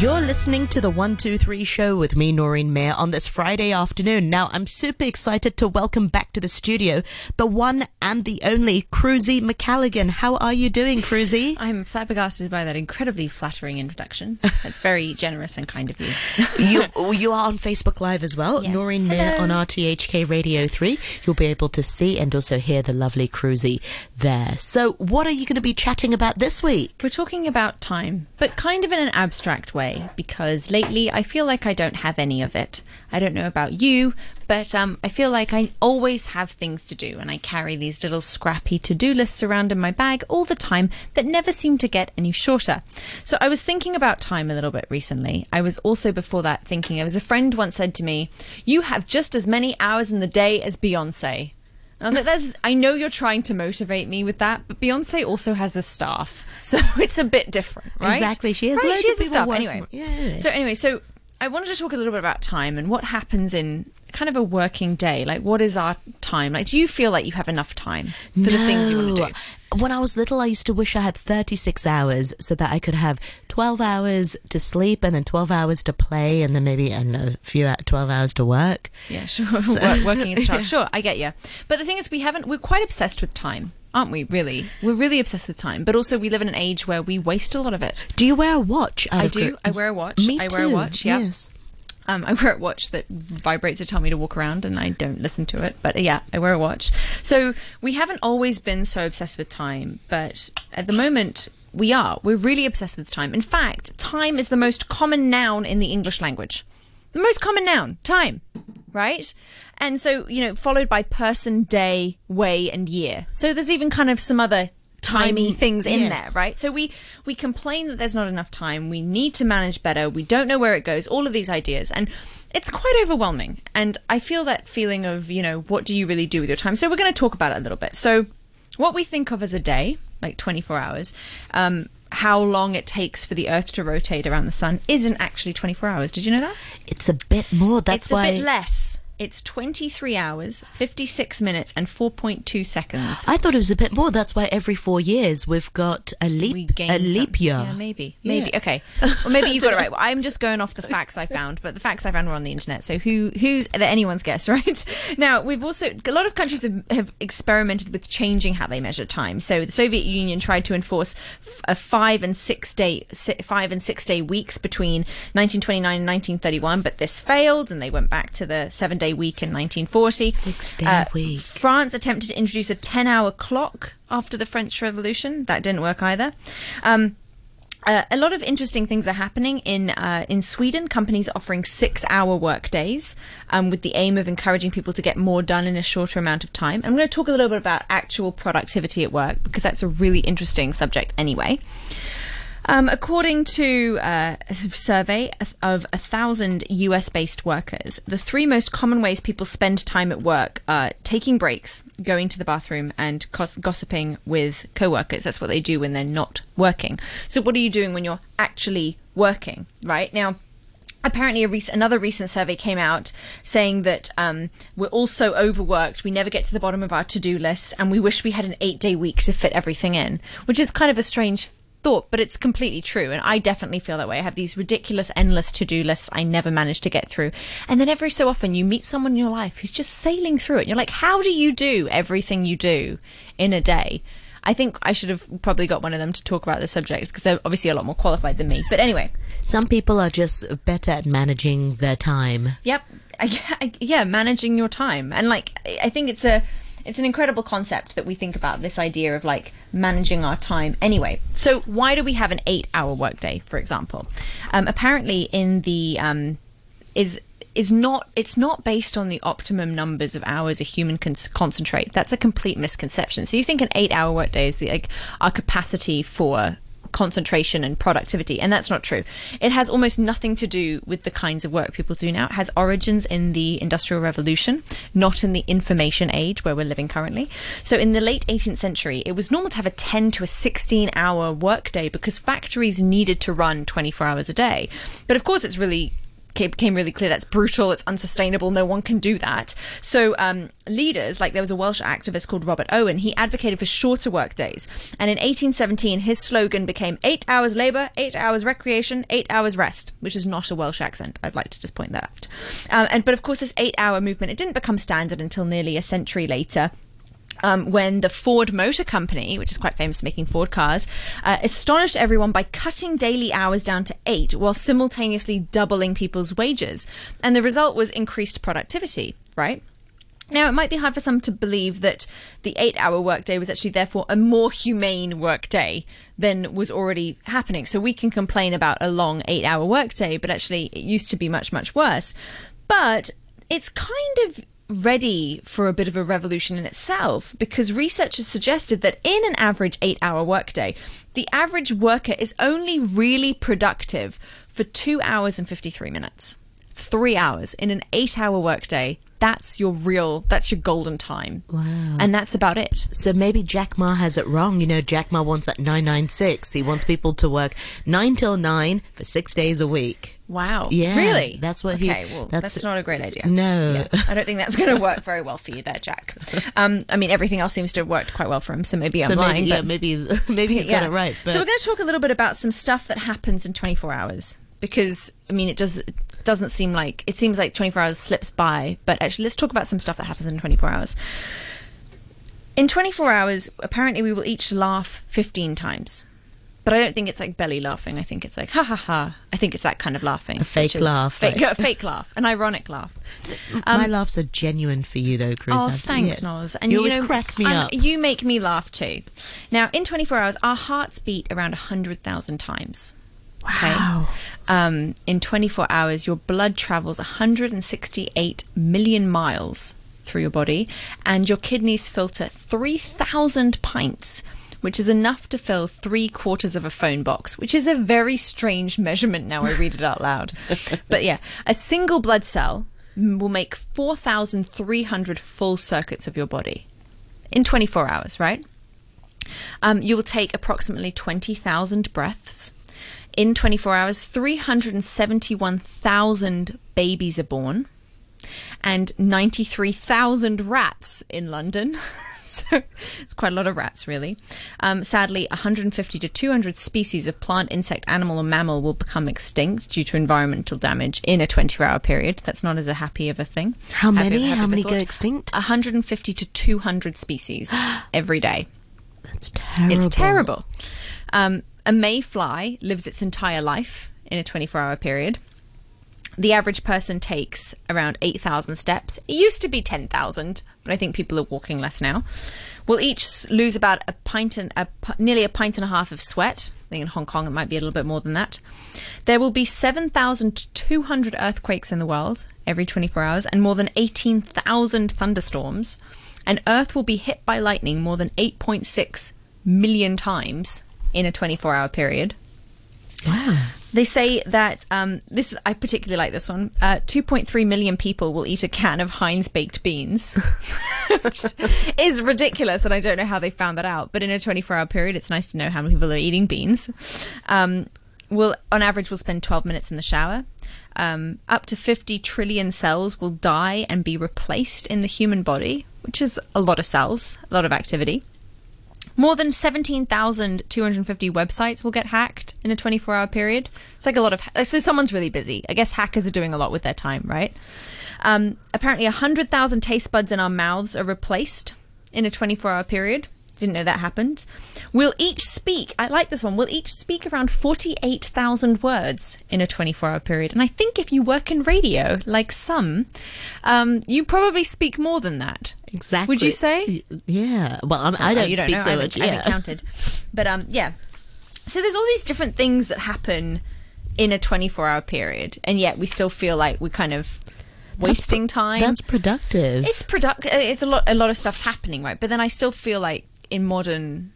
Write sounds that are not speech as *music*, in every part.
You're listening to the 123 show with me, Noreen Mayer, on this Friday afternoon. Now, I'm super excited to welcome back to the studio the one and the only Cruzy Macalligan. How are you doing, Cruzy? *laughs* I'm flabbergasted by that incredibly flattering introduction. *laughs* That's very generous and kind of you. *laughs* you you are on Facebook Live as well, Yes. Noreen Mayer on RTHK Radio 3. You'll be able to see and also hear the lovely Cruzy there. So, what are you going to be chatting about this week? We're talking about time, but kind of in an abstract way, because lately I feel like I don't have any of it. I don't know about you, but um, I feel like I always have things to do, and I carry these little scrappy to do lists around in my bag all the time that never seem to get any shorter. So I was thinking about time a little bit recently. I was also before that thinking, I was a friend once said to me, You have just as many hours in the day as Beyonce. And I was like, that's, I know you're trying to motivate me with that, but Beyonce also has a staff. *laughs* So it's a bit different, right? Exactly. She has right? loads she of has a people staff. Anyway. Yeah. So anyway, so I wanted to talk a little bit about time and what happens in kind of a working day. Like, what is our time? Like, do you feel like you have enough time for the things you want to do? When I was little, I used to wish I had 36 hours so that I could have 12 hours to sleep and then 12 hours to play and then maybe I a few hou- 12 hours to work. Yeah, sure. *laughs* Work, working as a child. Sure, I get you. But the thing is, we haven't. We're quite obsessed with time, aren't we? Really, we're really obsessed with time. But also, we live in an age where we waste a lot of it. Do you wear a watch? I do. I wear a watch. Me I wear a too, watch, yeah. Yes. Um, I wear a watch that vibrates to tell me to walk around, and I don't listen to it. But yeah, I wear a watch. So we haven't always been so obsessed with time, but at the moment we are. We're really obsessed with time. In fact, time is the most common noun in the English language. The most common noun, time, right? And so you know, followed by person, day, way, and year. So there's even kind of some other timey things in yes. there, right? So we we complain that there's not enough time. We need to manage better. We don't know where it goes. All of these ideas, and it's quite overwhelming. And I feel that feeling of you know what do you really do with your time? So we're going to talk about it a little bit. So what we think of as a day, like 24 hours. Um, how long it takes for the Earth to rotate around the sun isn't actually 24 hours. Did you know that? It's a bit more. That's it's why. a bit less. It's 23 hours, 56 minutes, and 4.2 seconds. I thought it was a bit more. That's why every four years we've got a leap, a leap some- year. Yeah, maybe, maybe. Yeah. Okay, well, maybe you *laughs* got it right. Well, I'm just going off the facts I found, but the facts I found were on the internet. So who, who's that anyone's guess, *laughs* right? Now we've also a lot of countries have, have experimented with changing how they measure time. So the Soviet Union tried to enforce a five and six day, five and six day weeks between 1929 and 1931, but this failed, and they went back to the seven day week in 1940. Six-day week. France attempted to introduce a 10 hour clock after the French Revolution. That didn't work either. Um, uh, a lot of interesting things are happening in uh, in Sweden. Companies offering six-hour work days um, with the aim of encouraging people to get more done in a shorter amount of time. I'm going to talk a little bit about actual productivity at work because that's a really interesting subject anyway. Um, according to uh, a survey of a thousand US-based workers, the three most common ways people spend time at work are taking breaks, going to the bathroom, and gos- gossiping with coworkers. That's what they do when they're not working. So, what are you doing when you're actually working? Right now. Apparently, rec- another recent survey came out saying that um, we're all so overworked, we never get to the bottom of our to do list, and we wish we had an eight day week to fit everything in, which is kind of a strange thought, but it's completely true. And I definitely feel that way. I have these ridiculous, endless to do lists I never manage to get through. And then every so often you meet someone in your life who's just sailing through it. You're like, how do you do everything you do in a day? I think I should have probably got one of them to talk about this subject because they're obviously a lot more qualified than me. But anyway, Some people are just better at managing their time. Yep. I, *laughs* I, yeah, managing your time. And like I- I think it's a it's an incredible concept that we think about this idea of like managing our time anyway. So why do we have an 8-hour workday, for example? Um, apparently in the um, is is not it's not based on the optimum numbers of hours a human can concentrate. That's a complete misconception. So you think an 8-hour workday is the like our capacity for concentration and productivity and that's not true. It has almost nothing to do with the kinds of work people do now. It has origins in the industrial revolution not in the information age where we're living currently. So in the late 18th century it was normal to have a 10 to a 16 hour workday because factories needed to run 24 hours a day. But of course it's really became really clear that's brutal, it's unsustainable, no one can do that. So um, leaders, like there was a Welsh activist called Robert Owen, he advocated for shorter work days. And in 1817, his slogan became eight hours labour, eight hours recreation, eight hours rest, which is not a Welsh accent. I'd like to just point that out. Um, and but of course, this eight-hour movement it didn't become standard until nearly a century later um, when the Ford Motor Company, which is quite famous for making Ford cars, uh, astonished everyone by cutting daily hours down to eight while simultaneously doubling people's wages. And the result was increased productivity, right? Now, it might be hard for some to believe that the eight hour workday was actually therefore a more humane workday than was already happening. So we can complain about a long eight hour workday, but actually it used to be much, much worse. But it's kind of ready for a bit of a revolution in itself because researchers suggested that in an average eight hour workday, the average worker is only really productive for two hours and 53 minutes. Three hours in an eight hour workday that's your real that's your golden time Wow. and that's about it So maybe Jack Ma has it wrong. You know, Jack Ma wants that 996. He wants people to work 9 till 9 for six days a week. Wow Yeah, really that's what he- okay well that's- that's, not a great idea No. Yeah, i don't think that's going to work very well for you there jack *laughs* um, i mean everything else seems to have worked quite well for him so maybe i'm so lying maybe, yeah, but maybe he's, *laughs* maybe he's got it right. But so we're going to talk a little bit about some stuff that happens in 24 hours because I mean it does it doesn't seem like it seems like 24 hours slips by, but actually let's talk about some stuff that happens in 24 hours. In 24 hours, apparently we will each laugh 15 times. But I don't think it's like belly laughing. I think it's like ha ha ha. I think it's that kind of laughing. A fake laugh, Fake, right? *laughs* a fake laugh. An ironic laugh. my laughs are genuine for you, though, Chris. Um, Oh, I- thanks, yes. Noz. you, always know, crack me and up. You make me laugh too. Now, in 24 hours, our hearts beat around 100,000 times. Okay? Wow. Um, in 24 hours, your blood travels 168 million miles through your body, and your kidneys filter 3,000 pints, which is enough to fill three quarters of a phone box, which is a very strange measurement now I read it out loud. *laughs* but yeah, a single blood cell will make 4,300 full circuits of your body in 24 hours, right? Um, you will take approximately 20,000 breaths. In 24 hours, 371,000 babies are born and 93,000 rats in London. *laughs* *laughs* so it's quite a lot of rats, really. Um, sadly, 150 to 200 species of plant, insect, animal, or mammal will become extinct due to environmental damage in a 24 hour period. That's not as a happy of a thing. How Happy many? happy How many go extinct? 150 to 200 species *gasps* every day. That's terrible. It's terrible. Um, a mayfly lives its entire life in a 24 hour period. The average person takes around 8,000 steps. It used to be 10,000, but I think people are walking less now. We'll each lose about a pint and a, nearly a pint and a half of sweat. I think in Hong Kong it might be a little bit more than that. There will be 7,200 earthquakes in the world every 24 hours and more than 18,000 thunderstorms. And Earth will be hit by lightning more than 8.6 million times in a 24 hour period. Wow. They say that um, this I particularly like this one. Uh, 2.3 million people will eat a can of Heinz baked beans, *laughs* which is ridiculous, and I don't know how they found that out. But in a 24-hour period, it's nice to know how many people are eating beans. Um, will on average will spend 12 minutes in the shower. Um, up to 50 trillion cells will die and be replaced in the human body, which is a lot of cells, a lot of activity. More than 17,250 websites will get hacked in a 24 hour period. It's like a lot of. So someone's really busy. I guess hackers are doing a lot with their time, right? Um, apparently, 100,000 taste buds in our mouths are replaced in a 24 hour period. Didn't know that happened. We'll each speak. I like this one. We'll each speak around 48,000 words in a 24 hour period. And I think if you work in radio, like some, um, you probably speak more than that. Exactly. Would you say? Yeah. Well, I'm, I Oh, don't you speak know. so I much. haven't, I Yeah. haven't counted. But um, yeah. So there's all these different things that happen in a 24 hour period, and yet we still feel like we're kind of wasting time. That's productive. it's product. uh, It's a lot. A lot of stuff's happening, right? But then I still feel like in modern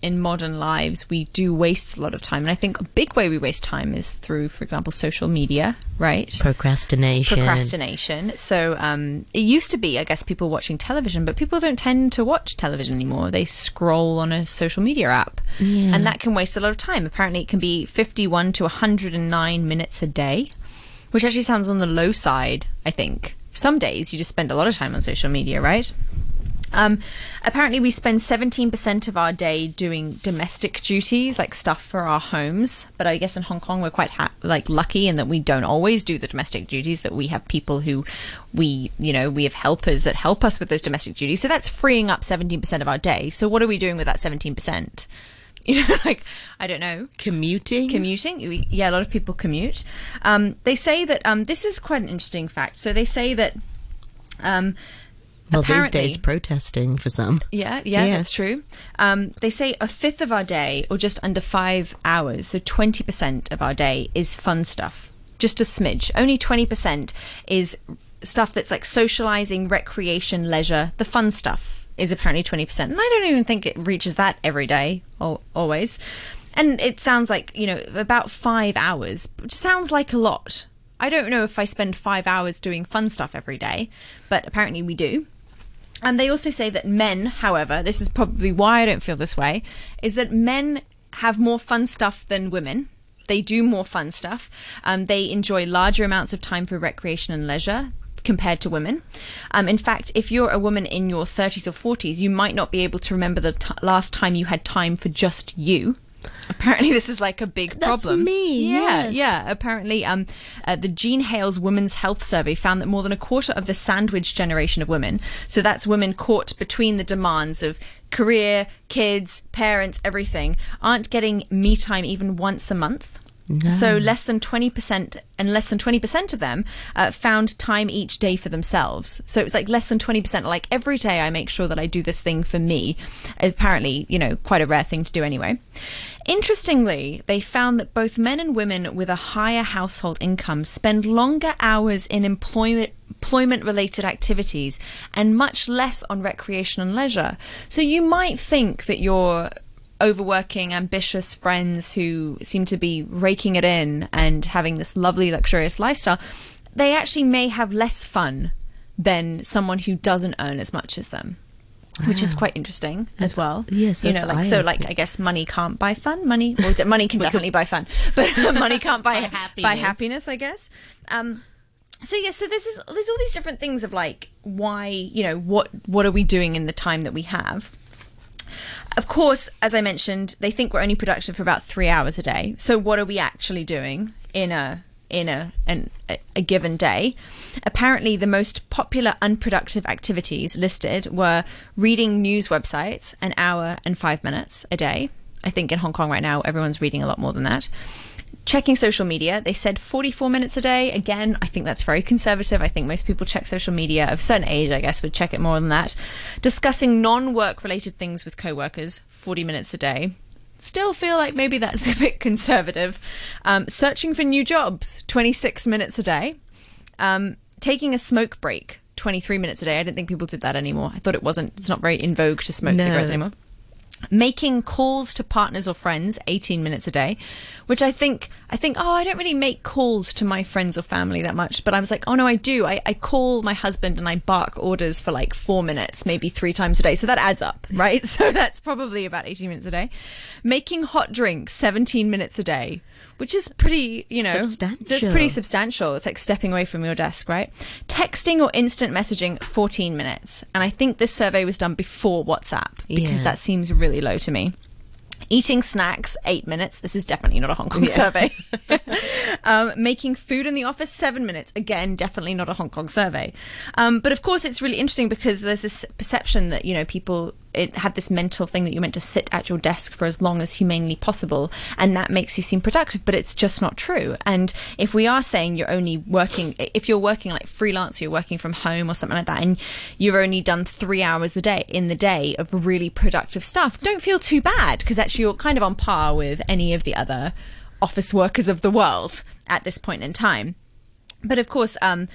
in modern lives we do waste a lot of time, and I think a big way we waste time is through, for example, social media, right? Procrastination. procrastination. So um, it used to be, I guess, people watching television, but people don't tend to watch television anymore. They scroll on a social media app, Yeah. and that can waste a lot of time. Apparently, it can be 51 to 109 minutes a day, which actually sounds on the low side, I think. Some days you just spend a lot of time on social media, right? Um, apparently, we spend 17% of our day doing domestic duties, like stuff for our homes. But I guess in Hong Kong, we're quite ha- like lucky in that we don't always do the domestic duties. That we have people who we, you know, we have helpers that help us with those domestic duties. So that's freeing up 17% of our day. So what are we doing with that 17%? *laughs* You know, like I don't know. Commuting? Commuting, yeah, a lot of people commute. Um, they say that um, this is quite an interesting fact. So they say that. Um, well, these apparently- days, protesting for some. yeah, yeah, Yeah. that's true. Um, they say a fifth of our day, or just under five hours, so 20% of our day is fun stuff. Just a smidge. Only 20% is stuff that's like socializing, recreation, leisure, the fun stuff is apparently 20%. And I don't even think it reaches that every day, al- always. And it sounds like, you know, about five hours, which sounds like a lot. I don't know if I spend five hours doing fun stuff every day, but apparently we do. And they also say that men, however, this is probably why I don't feel this way, is that men have more fun stuff than women. They do more fun stuff. Um, they enjoy larger amounts of time for recreation and leisure compared to women. Um, in fact, if you're a woman in your 30s or 40s, you might not be able to remember the t- last time you had time for just you. Apparently, this is like a big That's problem. me, Yeah, yes. yeah. Apparently, um, uh, the Jean Hailes Women's Health Survey found that more than a quarter of the sandwich generation of women, so that's women caught between the demands of career, kids, parents, everything, aren't getting me time even once a month. So less than twenty percent, and less than twenty percent of them uh, found time each day for themselves. So it was like less than twenty percent. Like every day, I make sure that I do this thing for me. Apparently, you know, quite a rare thing to do anyway. Interestingly, they found that both men and women with a higher household income spend longer hours in employment employment related activities and much less on recreation and leisure. So you might think that your overworking ambitious friends who seem to be raking it in and having this lovely luxurious lifestyle they actually may have less fun than someone who doesn't earn as much as them which is quite interesting as well. yes, you know, that's like so, like I guess money can't buy fun. Money, well, money can *laughs* definitely buy fun, but *laughs* money can't buy Buy buy happiness. happiness. I guess. Um, so yeah, so this is there's all these different things of like why you know what what are we doing in the time that we have. Of course, as I mentioned, they think we're only productive for about three hours a day. So what are we actually doing in a in a an, a, given day? Apparently, the most popular unproductive activities listed were reading news websites an hour and five minutes a day. I think in Hong Kong right now, everyone's reading a lot more than that. Checking social media, they said 44 minutes a day. Again, I think that's very conservative. I think most people check social media of a certain age, I guess, would check it more than that. Discussing non work related things with coworkers, 40 minutes a day. Still feel like maybe that's *laughs* a bit conservative. Um, searching for new jobs, 26 minutes a day. Um, taking a smoke break, 23 minutes a day. I didn't think people did that anymore. I thought it wasn't, it's not very in vogue to smoke No. cigarettes anymore making calls to partners or friends 18 minutes a day which i think i think oh i don't really make calls to my friends or family that much but i was like oh no i do. I, I call my husband and i bark orders for like four minutes maybe three times a day. So that adds up *laughs* right? So that's probably about 18 minutes a day. Making hot drinks 17 minutes a day which is pretty you know that's pretty substantial it's like stepping away from your desk right texting or instant messaging 14 minutes and i think this survey was done before whatsapp because Yeah. that seems really low to me. Eating snacks, eight minutes. This is definitely not a Hong Kong survey. *laughs* *laughs* um, making food in the office, seven minutes. Again, definitely not a Hong Kong survey. Um, but of course, it's really interesting because there's this perception that, you know, people it had this mental thing that you're meant to sit at your desk for as long as humanely possible, and that makes you seem productive, but it's just not true. And if we are saying you're only working, if you're working like freelance, you're working from home or something like that, and you've only done three hours a day in the day of really productive stuff, don't feel too bad because actually you're kind of on par with any of the other office workers of the world at this point in time. But of course, um,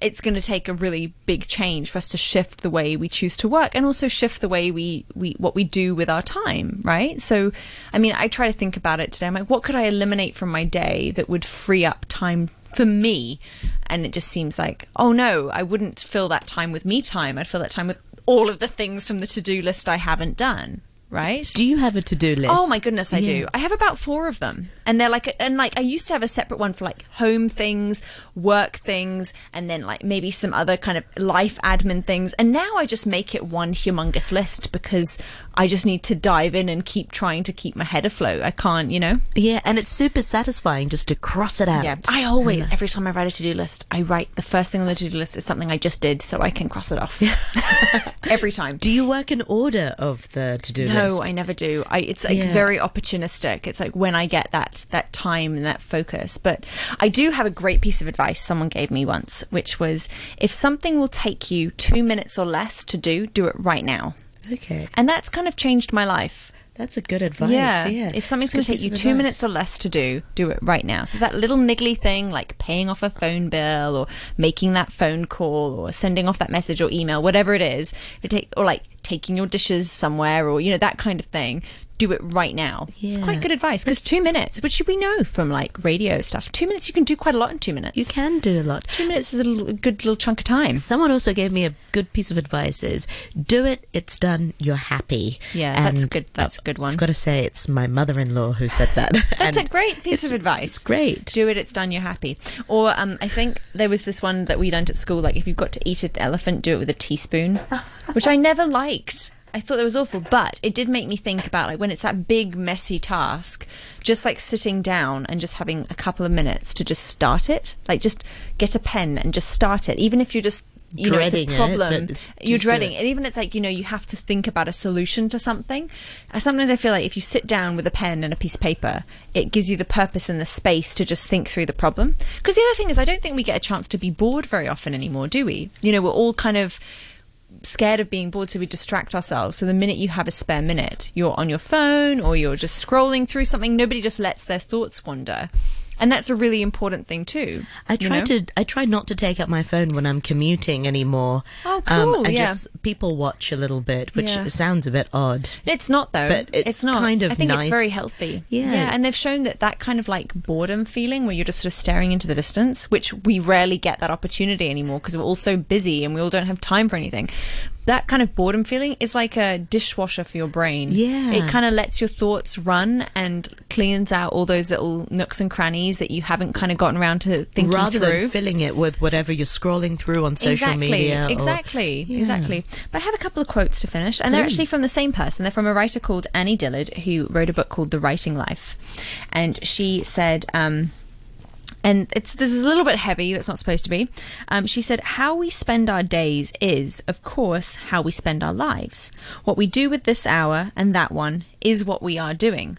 it's going to take a really big change for us to shift the way we choose to work and also shift the way we, we what we do with our time, right? So, I mean, I try to think about it today. I'm like, what could I eliminate from my day that would free up time for me? And it just seems like, oh no, I wouldn't fill that time with me time. I'd fill that time with all of the things from the to do list I haven't done, right? Do you have a to-do list? Oh my goodness, I Yeah. do. I have about four of them, and they're like, and like I used to have a separate one for like home things, work things, and then like maybe some other kind of life admin things. And now I just make it one humongous list because I just need to dive in and keep trying to keep my head afloat. I can't, you know. Yeah, and it's super satisfying just to cross it out. Yeah, I always uh, every time I write a to do list, I write the first thing on the to do list is something I just did, so I can cross it off *laughs* *laughs* every time. Do you work in order of the to-do No, list? I never do. I it's like Yeah. very opportunistic. It's like when I get that that time and that focus. But I do have a great piece of advice someone gave me once, which was if something will take you 2 minutes or less to do, do it right now. Okay, And that's kind of changed my life. that's a good advice. yeah. Yeah, If something's going to take you 2 advice. minutes or less to do, do it right now. So that little niggly thing like paying off a phone bill or making that phone call or sending off that message or email, whatever it is, it take or like taking your dishes somewhere or you know that kind of thing. Do it right now. It's quite good advice because two minutes, which we know from like radio stuff, two minutes you can do quite a lot in two minutes. you can do a lot. Two minutes is a, little, a good little chunk of time. Someone also gave me a good piece of advice: is do it, it's done, you're happy. Yeah, that's good. That's a good one. I've got to say, it's my mother-in-law who said that. *laughs* That's And a great piece of advice. Great. Do it, it's done, you're happy. Or um, I think there was this one that we learned at school like if you've got to eat an elephant, do it with a teaspoon, *laughs* which I never liked. I thought that was awful, but it did make me think about like when it's that big, messy task, just like sitting down and just having a couple of minutes to just start it. Like just get a pen and just start it, even if you're just. You know, it's a problem. it's- you're dreading it. and even it's like you know you have to think about a solution to something sometimes i feel like if you sit down with a pen and a piece of paper it gives you the purpose and the space to just think through the problem because the other thing is i don't think we get a chance to be bored very often anymore do we you know we're all kind of scared of being bored so we distract ourselves. So the minute you have a spare minute you're on your phone or you're just scrolling through something nobody just lets their thoughts wander and that's a really important thing too I you try know? to. I try not to take out my phone when I'm commuting anymore. Oh, um, cool, I yeah. just people watch a little bit, which Yeah. sounds a bit odd. It's not though. But it's not. kind of I think it's very healthy. Yeah. yeah, and they've shown that that kind of like boredom feeling where you're just sort of staring into the distance, which we rarely get that opportunity anymore because we're all so busy and we all don't have time for anything. That kind of boredom feeling is like a dishwasher for your brain. Yeah. it kind of lets your thoughts run and cleans out all those little nooks and crannies that you haven't kind of gotten around to thinking Rather through. than filling it with whatever you're scrolling through on social exactly, media. or- Exactly, Yeah. exactly. But I have a couple of quotes to finish, and they're actually from the same person. They're from a writer called Annie Dillard, who wrote a book called The Writing Life, and she said. Um, and it's this is a little bit heavy. It's not supposed to be. Um, she said, "How we spend our days is, of course, how we spend our lives. What we do with this hour and that one is what we are doing.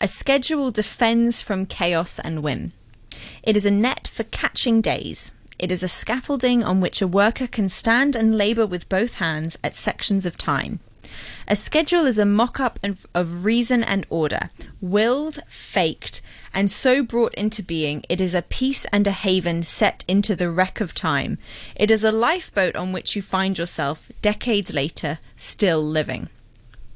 A schedule defends from chaos and whim. It is a net for catching days. It is a scaffolding on which a worker can stand and labour with both hands at sections of time. A schedule is a mock up of reason and order, willed, faked, and so brought into being, it is a peace and a haven set into the wreck of time. It is a lifeboat on which you find yourself, decades later, still living.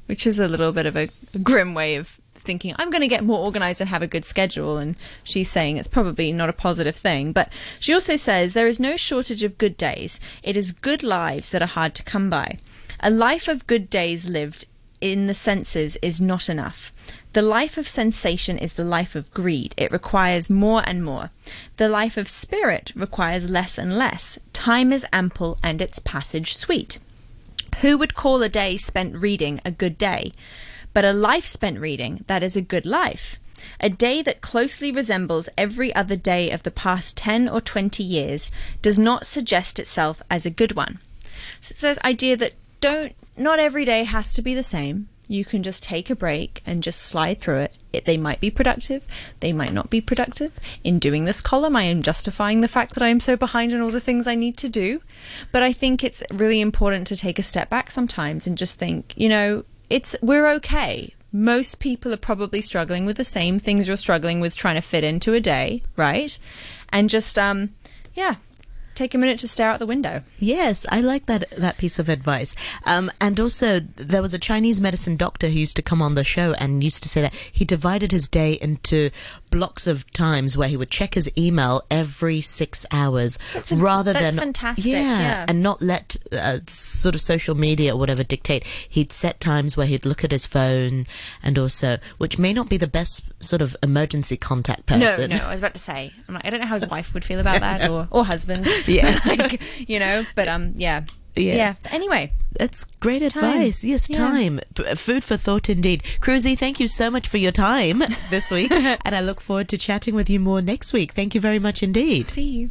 Which is a little bit of a grim way of thinking, I'm going to get more organized and have a good schedule. And she's saying it's probably not a positive thing. But she also says there is no shortage of good days. It is good lives that are hard to come by. A life of good days lived in the senses is not enough. The life of sensation is the life of greed. It requires more and more. The life of spirit requires less and less. Time is ample and its passage sweet. Who would call a day spent reading a good day? But a life spent reading, that is a good life. A day that closely resembles every other day of the past 10 or 20 years does not suggest itself as a good one. So it's that idea that don't, not every day has to be the same. You can just take a break and just slide through it. it. They might be productive, they might not be productive. In doing this column, I am justifying the fact that I am so behind in all the things I need to do. But I think it's really important to take a step back sometimes and just think, you know, it's we're okay. Most people are probably struggling with the same things you're struggling with trying to fit into a day, right? And just um yeah, take a minute to stare out the window. Yes, I like that that piece of advice. Um, and also, there was a Chinese medicine doctor who used to come on the show and used to say that he divided his day into blocks of times where he would check his email every six hours, rather that's than fantastic, yeah. and not let uh, sort of social media or whatever dictate. He'd set times where he'd look at his phone, and also, which may not be the best sort of emergency contact person. no, no, I was about to say. I'm like, I don't know how his wife would feel about that, *laughs* or or husband. Yeah. *laughs* like, you know. But um, yeah, Yes. yeah. Anyway, That's great Time. advice. Yes, Yeah. time. P- Food for thought indeed. Cruzy, thank you so much for your time *laughs* this week. and I look forward to chatting with you more next week. Thank you very much indeed. see you.